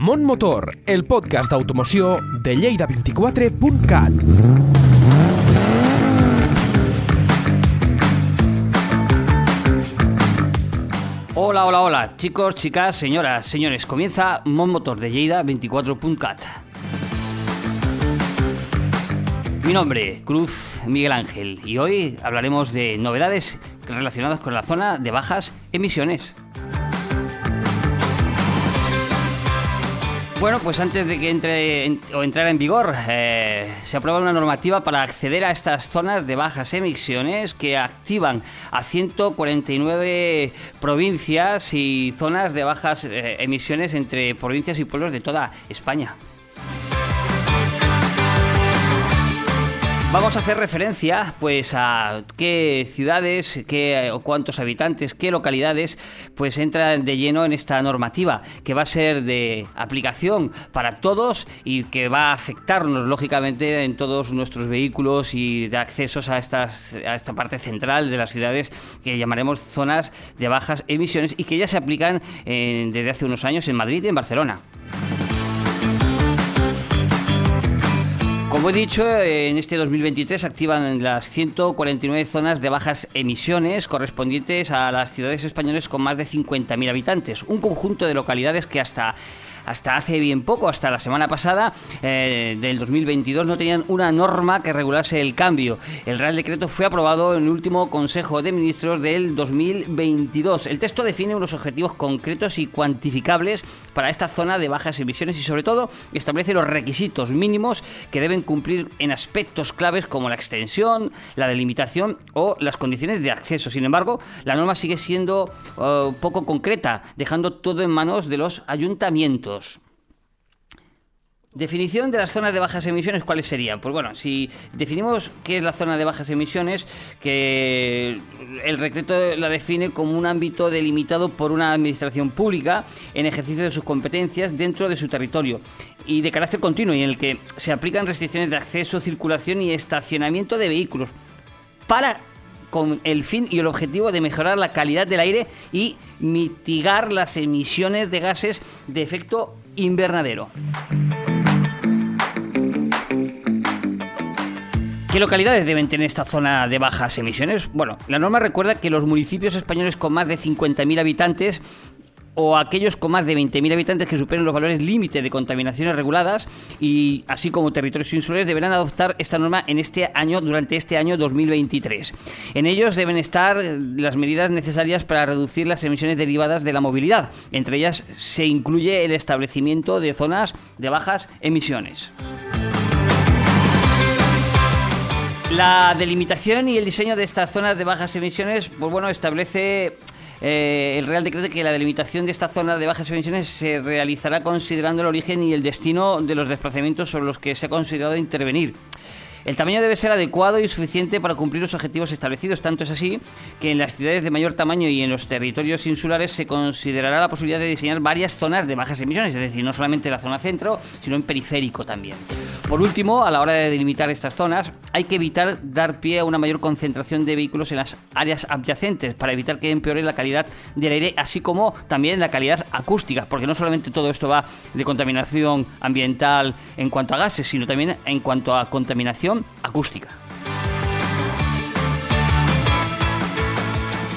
Mont Motor, el podcast d'automoció de Lleida24.cat. Hola, hola, hola, chicos, chicas, señoras, señores. Comienza Mon Motor de Lleida24.cat. Mi nombre, Cruz Miguel Ángel, y hoy hablaremos de novedades relacionadas con la zona de bajas emisiones. Bueno, pues antes de que entre en- o entrara en vigor, eh, se aprueba una normativa para acceder a estas zonas de bajas emisiones que activan a 149 provincias y zonas de bajas eh, emisiones entre provincias y pueblos de toda España. Vamos a hacer referencia pues a qué ciudades, qué o cuántos habitantes, qué localidades pues entran de lleno en esta normativa que va a ser de aplicación para todos y que va a afectarnos lógicamente en todos nuestros vehículos y de accesos a estas a esta parte central de las ciudades que llamaremos zonas de bajas emisiones y que ya se aplican eh, desde hace unos años en Madrid y en Barcelona. Como he dicho, en este 2023 se activan las 149 zonas de bajas emisiones correspondientes a las ciudades españolas con más de 50.000 habitantes. Un conjunto de localidades que hasta, hasta hace bien poco, hasta la semana pasada eh, del 2022, no tenían una norma que regulase el cambio. El Real Decreto fue aprobado en el último Consejo de Ministros del 2022. El texto define unos objetivos concretos y cuantificables para esta zona de bajas emisiones y sobre todo establece los requisitos mínimos que deben cumplir en aspectos claves como la extensión, la delimitación o las condiciones de acceso. Sin embargo, la norma sigue siendo eh, poco concreta, dejando todo en manos de los ayuntamientos. Definición de las zonas de bajas emisiones, ¿cuáles serían? Pues bueno, si definimos qué es la zona de bajas emisiones, que el decreto la define como un ámbito delimitado por una administración pública en ejercicio de sus competencias dentro de su territorio y de carácter continuo y en el que se aplican restricciones de acceso, circulación y estacionamiento de vehículos para con el fin y el objetivo de mejorar la calidad del aire y mitigar las emisiones de gases de efecto invernadero. ¿Qué localidades deben tener esta zona de bajas emisiones? Bueno, la norma recuerda que los municipios españoles con más de 50.000 habitantes o aquellos con más de 20.000 habitantes que superen los valores límite de contaminaciones reguladas y así como territorios insulares deberán adoptar esta norma en este año durante este año 2023. En ellos deben estar las medidas necesarias para reducir las emisiones derivadas de la movilidad. Entre ellas se incluye el establecimiento de zonas de bajas emisiones. La delimitación y el diseño de estas zonas de bajas emisiones, pues bueno, establece eh, el Real Decreto que la delimitación de esta zona de bajas emisiones se realizará considerando el origen y el destino de los desplazamientos sobre los que se ha considerado intervenir. El tamaño debe ser adecuado y suficiente para cumplir los objetivos establecidos. Tanto es así que en las ciudades de mayor tamaño y en los territorios insulares se considerará la posibilidad de diseñar varias zonas de bajas emisiones, es decir, no solamente la zona centro, sino en periférico también. Por último, a la hora de delimitar estas zonas, hay que evitar dar pie a una mayor concentración de vehículos en las áreas adyacentes para evitar que empeore la calidad del aire, así como también la calidad acústica, porque no solamente todo esto va de contaminación ambiental en cuanto a gases, sino también en cuanto a contaminación acústica.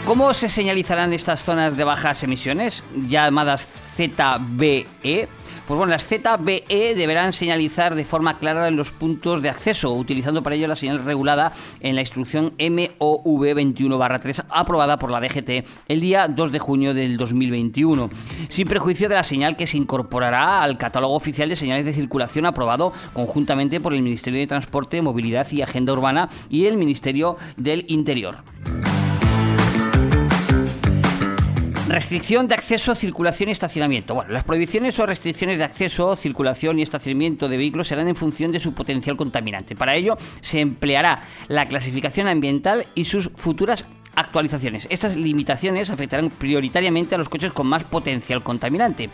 ¿Cómo se señalizarán estas zonas de bajas emisiones, llamadas ZBE? Pues bueno, las ZBE deberán señalizar de forma clara los puntos de acceso, utilizando para ello la señal regulada en la instrucción MOV 21-3, aprobada por la DGT el día 2 de junio del 2021, sin prejuicio de la señal que se incorporará al catálogo oficial de señales de circulación aprobado conjuntamente por el Ministerio de Transporte, Movilidad y Agenda Urbana y el Ministerio del Interior. Restricción de acceso, circulación y estacionamiento. Bueno, las prohibiciones o restricciones de acceso, circulación y estacionamiento de vehículos serán en función de su potencial contaminante. Para ello, se empleará la clasificación ambiental y sus futuras actualizaciones. Estas limitaciones afectarán prioritariamente a los coches con más potencial contaminante.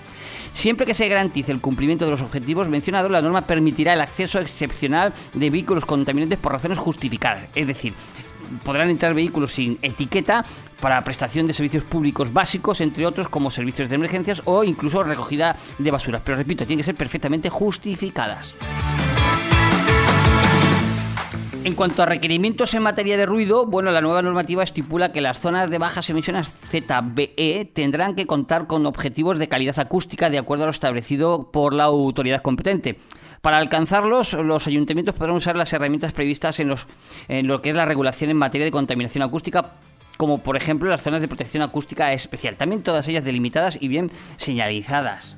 Siempre que se garantice el cumplimiento de los objetivos mencionados, la norma permitirá el acceso excepcional de vehículos contaminantes por razones justificadas. Es decir, podrán entrar vehículos sin etiqueta para prestación de servicios públicos básicos, entre otros como servicios de emergencias o incluso recogida de basuras. Pero repito, tienen que ser perfectamente justificadas. En cuanto a requerimientos en materia de ruido, bueno, la nueva normativa estipula que las zonas de bajas emisiones ZBE tendrán que contar con objetivos de calidad acústica de acuerdo a lo establecido por la autoridad competente. Para alcanzarlos, los ayuntamientos podrán usar las herramientas previstas en, los, en lo que es la regulación en materia de contaminación acústica como por ejemplo las zonas de protección acústica especial, también todas ellas delimitadas y bien señalizadas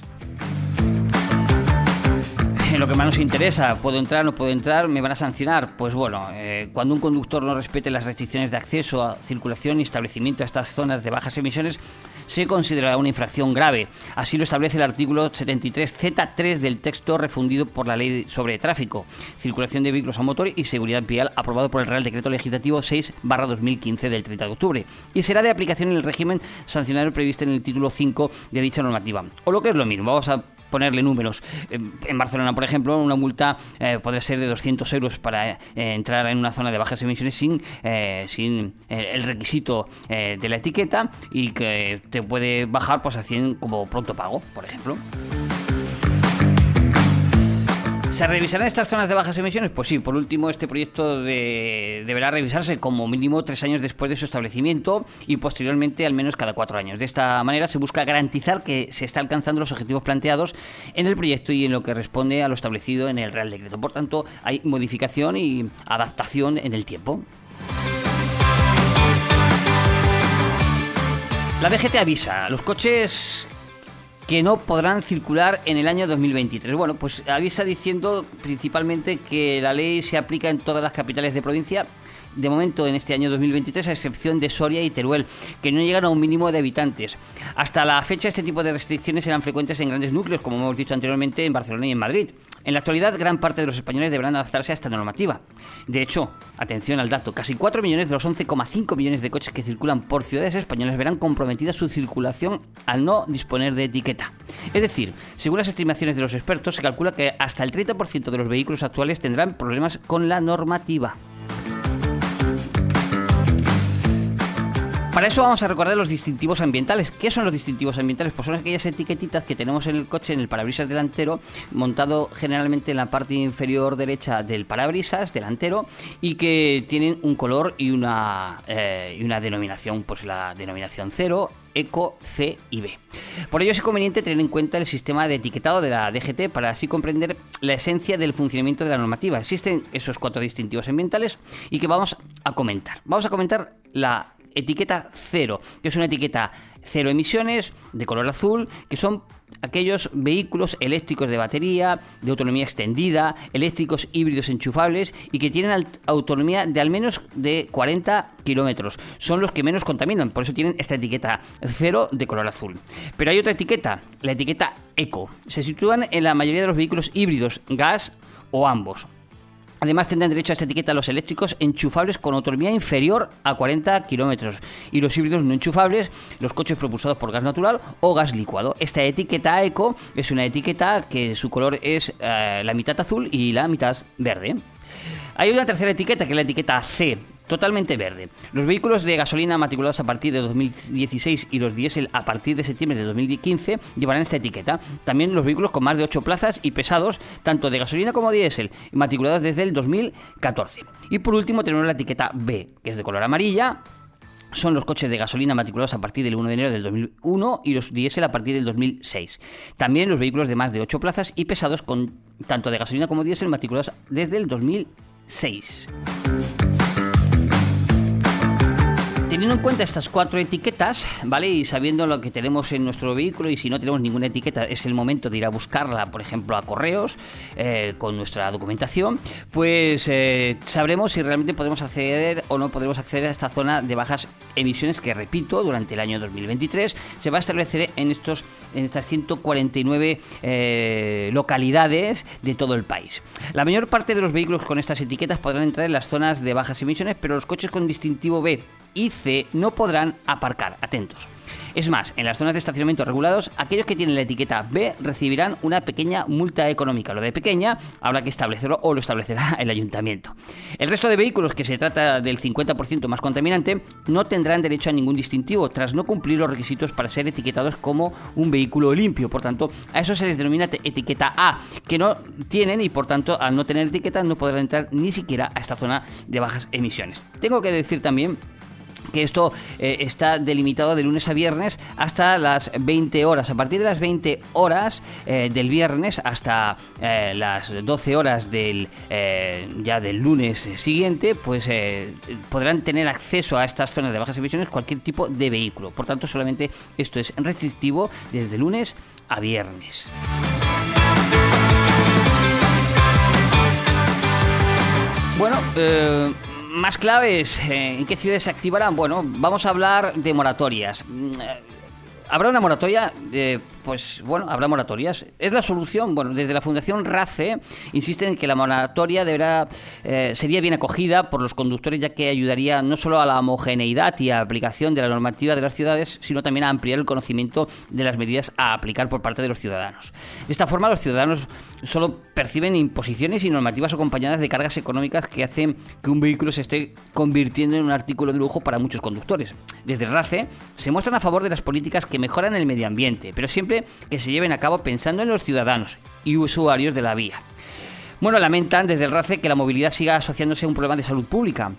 en lo que más nos interesa, ¿puedo entrar, no puedo entrar? ¿Me van a sancionar? Pues bueno, eh, cuando un conductor no respete las restricciones de acceso a circulación y establecimiento a estas zonas de bajas emisiones, se considerará una infracción grave. Así lo establece el artículo 73Z3 del texto refundido por la Ley sobre Tráfico, Circulación de Vehículos a Motor y Seguridad Vial, aprobado por el Real Decreto Legislativo 6-2015 del 30 de octubre, y será de aplicación en el régimen sancionario previsto en el título 5 de dicha normativa. O lo que es lo mismo, vamos a ponerle números. En Barcelona, por ejemplo, una multa eh, puede ser de 200 euros para eh, entrar en una zona de bajas emisiones sin, eh, sin el requisito de la etiqueta y que te puede bajar pues a 100 como pronto pago, por ejemplo. ¿Se revisarán estas zonas de bajas emisiones? Pues sí, por último, este proyecto deberá revisarse como mínimo tres años después de su establecimiento y posteriormente al menos cada cuatro años. De esta manera se busca garantizar que se está alcanzando los objetivos planteados en el proyecto y en lo que responde a lo establecido en el Real Decreto. Por tanto, hay modificación y adaptación en el tiempo. La DGT avisa, los coches que no podrán circular en el año 2023. Bueno, pues avisa diciendo principalmente que la ley se aplica en todas las capitales de provincia de momento en este año 2023, a excepción de Soria y Teruel, que no llegan a un mínimo de habitantes. Hasta la fecha, este tipo de restricciones eran frecuentes en grandes núcleos, como hemos dicho anteriormente, en Barcelona y en Madrid. En la actualidad, gran parte de los españoles deberán adaptarse a esta normativa. De hecho, atención al dato, casi 4 millones de los 11,5 millones de coches que circulan por ciudades españolas verán comprometida su circulación al no disponer de etiqueta. Es decir, según las estimaciones de los expertos, se calcula que hasta el 30% de los vehículos actuales tendrán problemas con la normativa. Para eso vamos a recordar los distintivos ambientales. ¿Qué son los distintivos ambientales? Pues son aquellas etiquetitas que tenemos en el coche, en el parabrisas delantero, montado generalmente en la parte inferior derecha del parabrisas delantero y que tienen un color y una, eh, y una denominación, pues la denominación cero, ECO, C y B. Por ello es conveniente tener en cuenta el sistema de etiquetado de la DGT para así comprender la esencia del funcionamiento de la normativa. Existen esos cuatro distintivos ambientales y que vamos a comentar. Vamos a comentar la etiqueta cero, que es una etiqueta cero emisiones de color azul, que son aquellos vehículos eléctricos de batería, de autonomía extendida, eléctricos híbridos enchufables y que tienen autonomía de al menos de 40 kilómetros. Son los que menos contaminan, por eso tienen esta etiqueta cero de color azul. Pero hay otra etiqueta, la etiqueta eco. Se sitúan en la mayoría de los vehículos híbridos, gas o ambos. Además tendrán derecho a esta etiqueta los eléctricos enchufables con autonomía inferior a 40 kilómetros y los híbridos no enchufables, los coches propulsados por gas natural o gas licuado. Esta etiqueta eco es una etiqueta que su color es eh, la mitad azul y la mitad verde. Hay una tercera etiqueta que es la etiqueta C, totalmente verde. Los vehículos de gasolina matriculados a partir de 2016 y los diésel a partir de septiembre de 2015 llevarán esta etiqueta. También los vehículos con más de 8 plazas y pesados, tanto de gasolina como diésel, matriculados desde el 2014. Y por último tenemos la etiqueta B, que es de color amarilla, son los coches de gasolina matriculados a partir del 1 de enero del 2001 y los diésel a partir del 2006. También los vehículos de más de 8 plazas y pesados con tanto de gasolina como diésel matriculados desde el 2006. Teniendo en cuenta estas cuatro etiquetas, ¿vale? Y sabiendo lo que tenemos en nuestro vehículo y si no tenemos ninguna etiqueta, es el momento de ir a buscarla, por ejemplo, a correos eh, con nuestra documentación, pues eh, sabremos si realmente podemos acceder o no podemos acceder a esta zona de bajas emisiones que, repito, durante el año 2023 se va a establecer en, estos, en estas 149 eh, localidades de todo el país. La mayor parte de los vehículos con estas etiquetas podrán entrar en las zonas de bajas emisiones, pero los coches con distintivo B y C no podrán aparcar. Atentos. Es más, en las zonas de estacionamiento regulados, aquellos que tienen la etiqueta B recibirán una pequeña multa económica. Lo de pequeña habrá que establecerlo o lo establecerá el ayuntamiento. El resto de vehículos, que se trata del 50% más contaminante, no tendrán derecho a ningún distintivo tras no cumplir los requisitos para ser etiquetados como un vehículo limpio. Por tanto, a eso se les denomina etiqueta A, que no tienen y por tanto al no tener etiqueta no podrán entrar ni siquiera a esta zona de bajas emisiones. Tengo que decir también que esto eh, está delimitado de lunes a viernes hasta las 20 horas. A partir de las 20 horas eh, del viernes hasta eh, las 12 horas del ya del lunes siguiente, pues podrán tener acceso a estas zonas de bajas emisiones cualquier tipo de vehículo. Por tanto, solamente esto es restrictivo desde lunes a viernes. Bueno, más claves, eh, ¿en qué ciudades se activarán? Bueno, vamos a hablar de moratorias. Mm, eh, Habrá una moratoria pues bueno, habrá moratorias. ¿Es la solución? Bueno, desde la Fundación RACE insisten en que la moratoria deberá, eh, sería bien acogida por los conductores, ya que ayudaría no solo a la homogeneidad y a aplicación de la normativa de las ciudades, sino también a ampliar el conocimiento de las medidas a aplicar por parte de los ciudadanos. De esta forma, los ciudadanos solo perciben imposiciones y normativas acompañadas de cargas económicas que hacen que un vehículo se esté convirtiendo en un artículo de lujo para muchos conductores. Desde RACE se muestran a favor de las políticas que mejoran el medio ambiente, pero siempre que se lleven a cabo pensando en los ciudadanos y usuarios de la vía. Bueno, lamentan desde el RACE que la movilidad siga asociándose a un problema de salud pública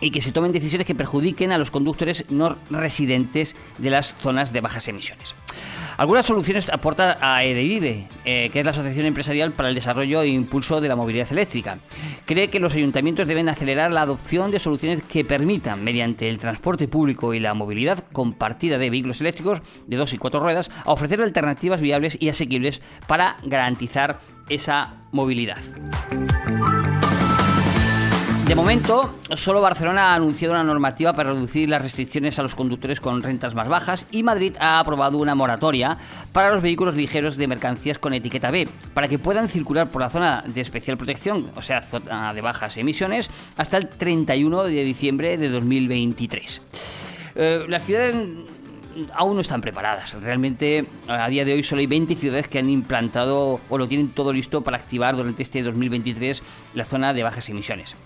y que se tomen decisiones que perjudiquen a los conductores no residentes de las zonas de bajas emisiones. Algunas soluciones aporta a EDIVE, eh, que es la Asociación Empresarial para el Desarrollo e Impulso de la Movilidad Eléctrica. Cree que los ayuntamientos deben acelerar la adopción de soluciones que permitan, mediante el transporte público y la movilidad compartida de vehículos eléctricos de dos y cuatro ruedas, a ofrecer alternativas viables y asequibles para garantizar esa movilidad. De momento, solo Barcelona ha anunciado una normativa para reducir las restricciones a los conductores con rentas más bajas y Madrid ha aprobado una moratoria para los vehículos ligeros de mercancías con etiqueta B, para que puedan circular por la zona de especial protección, o sea, zona de bajas emisiones, hasta el 31 de diciembre de 2023. Eh, las ciudades aún no están preparadas. Realmente a día de hoy solo hay 20 ciudades que han implantado o lo tienen todo listo para activar durante este 2023 la zona de bajas emisiones.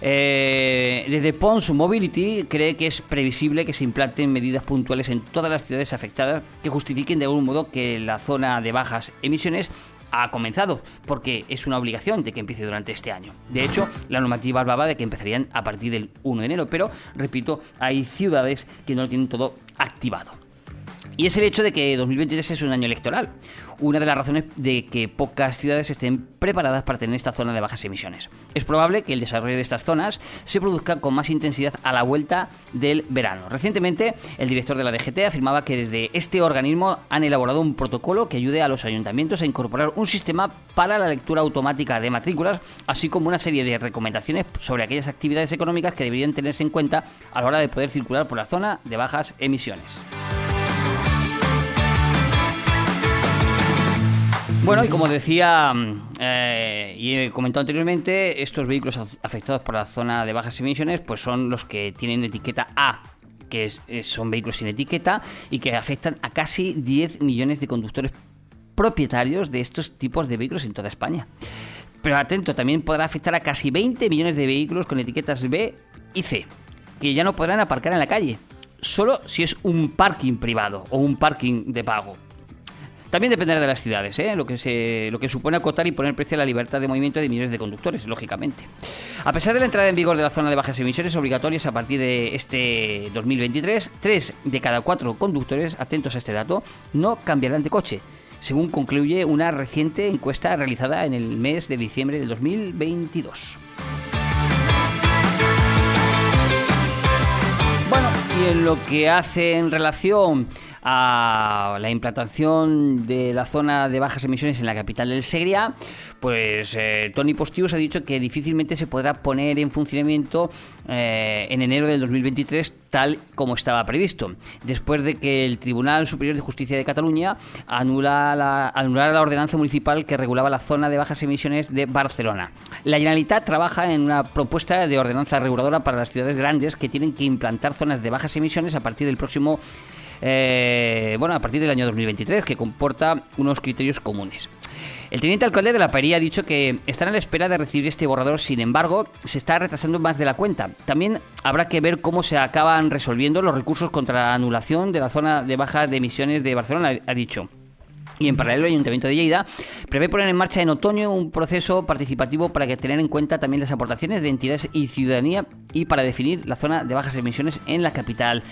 Eh, desde Pons Mobility cree que es previsible que se implanten medidas puntuales en todas las ciudades afectadas que justifiquen de algún modo que la zona de bajas emisiones ha comenzado, porque es una obligación de que empiece durante este año. De hecho, la normativa hablaba de que empezarían a partir del 1 de enero, pero, repito, hay ciudades que no lo tienen todo activado. Y es el hecho de que 2023 es un año electoral, una de las razones de que pocas ciudades estén preparadas para tener esta zona de bajas emisiones. Es probable que el desarrollo de estas zonas se produzca con más intensidad a la vuelta del verano. Recientemente, el director de la DGT afirmaba que desde este organismo han elaborado un protocolo que ayude a los ayuntamientos a incorporar un sistema para la lectura automática de matrículas, así como una serie de recomendaciones sobre aquellas actividades económicas que deberían tenerse en cuenta a la hora de poder circular por la zona de bajas emisiones. Bueno, y como decía mm, eh, y he comentado anteriormente, estos vehículos afectados por la zona de bajas emisiones pues son los que tienen etiqueta A, que son vehículos sin etiqueta y que afectan a casi 10 millones de conductores propietarios de estos tipos de vehículos en toda España. Pero atento, también podrá afectar a casi 20 millones de vehículos con etiquetas B y C, que ya no podrán aparcar en la calle, solo si es un parking privado o un parking de pago. También dependerá de las ciudades, ¿eh? lo, que se, lo que supone acotar y poner precio a la libertad de movimiento de millones de conductores, lógicamente. A pesar de la entrada en vigor de la zona de bajas emisiones obligatorias a partir de este 2023, tres de cada cuatro conductores, atentos a este dato, no cambiarán de coche según concluye una reciente encuesta realizada en el mes de diciembre del 2022. Bueno, y en lo que hace en relación a la implantación de la zona de bajas emisiones en la capital del Segria, pues eh, Tony Postius ha dicho que difícilmente se podrá poner en funcionamiento eh, en enero del 2023 tal como estaba previsto, después de que el Tribunal Superior de Justicia de Cataluña la, anulara la ordenanza municipal que regulaba la zona de bajas emisiones de Barcelona. La Generalitat trabaja en una propuesta de ordenanza reguladora para las ciudades grandes que tienen que implantar zonas de bajas emisiones a partir del próximo eh, bueno, a partir del año 2023, que comporta unos criterios comunes. El teniente alcalde de la Paería ha dicho que están a la espera de recibir este borrador, sin embargo, se está retrasando más de la cuenta. También habrá que ver cómo se acaban resolviendo los recursos contra la anulación de la zona de baja de emisiones de Barcelona, ha dicho. Y en paralelo, el Ayuntamiento de Lleida prevé poner en marcha en otoño un proceso participativo para que tener en cuenta también las aportaciones de entidades y ciudadanía y para definir la zona de bajas emisiones en la capital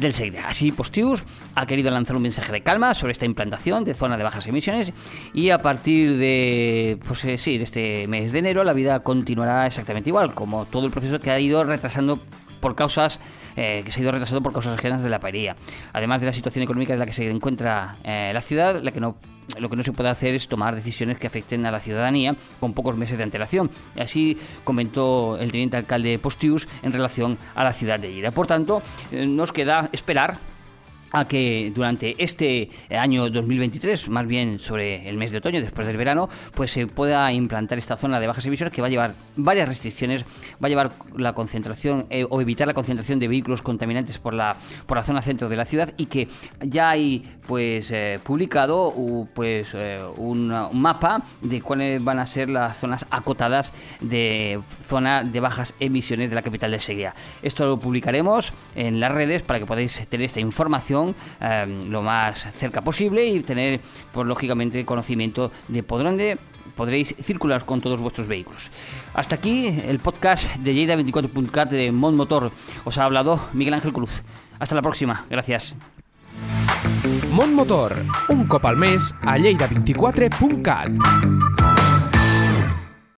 del Segre. Así, Postius ha querido lanzar un mensaje de calma sobre esta implantación de zona de bajas emisiones y a partir de, pues, eh, sí, de este mes de enero la vida continuará exactamente igual, como todo el proceso que ha ido retrasando por causas eh, que se ha ido retrasando por causas ajenas de la paería. Además de la situación económica en la que se encuentra eh, la ciudad, la que no lo que no se puede hacer es tomar decisiones que afecten a la ciudadanía con pocos meses de antelación. Así comentó el teniente alcalde Postius en relación a la ciudad de Lleida. Por tanto, eh, nos queda esperar a que durante este año 2023, más bien sobre el mes de otoño, después del verano, pues se pueda implantar esta zona de bajas emisiones que va a llevar varias restricciones, va a llevar la concentración eh, o evitar la concentración de vehículos contaminantes por la por la zona centro de la ciudad y que ya hay pues eh, publicado pues eh, un, un mapa de cuáles van a ser las zonas acotadas de zona de bajas emisiones de la capital de Seguía. Esto lo publicaremos en las redes para que podáis tener esta información eh, lo más cerca posible y tener, pues lógicamente, conocimiento de por dónde podréis circular con todos vuestros vehículos. Hasta aquí el podcast de Lleida 24.cat de Mon Motor. Os ha hablado Miguel Ángel Cruz. Hasta la próxima. Gracias. Mon Motor, un cop al mes a lleida24.cat.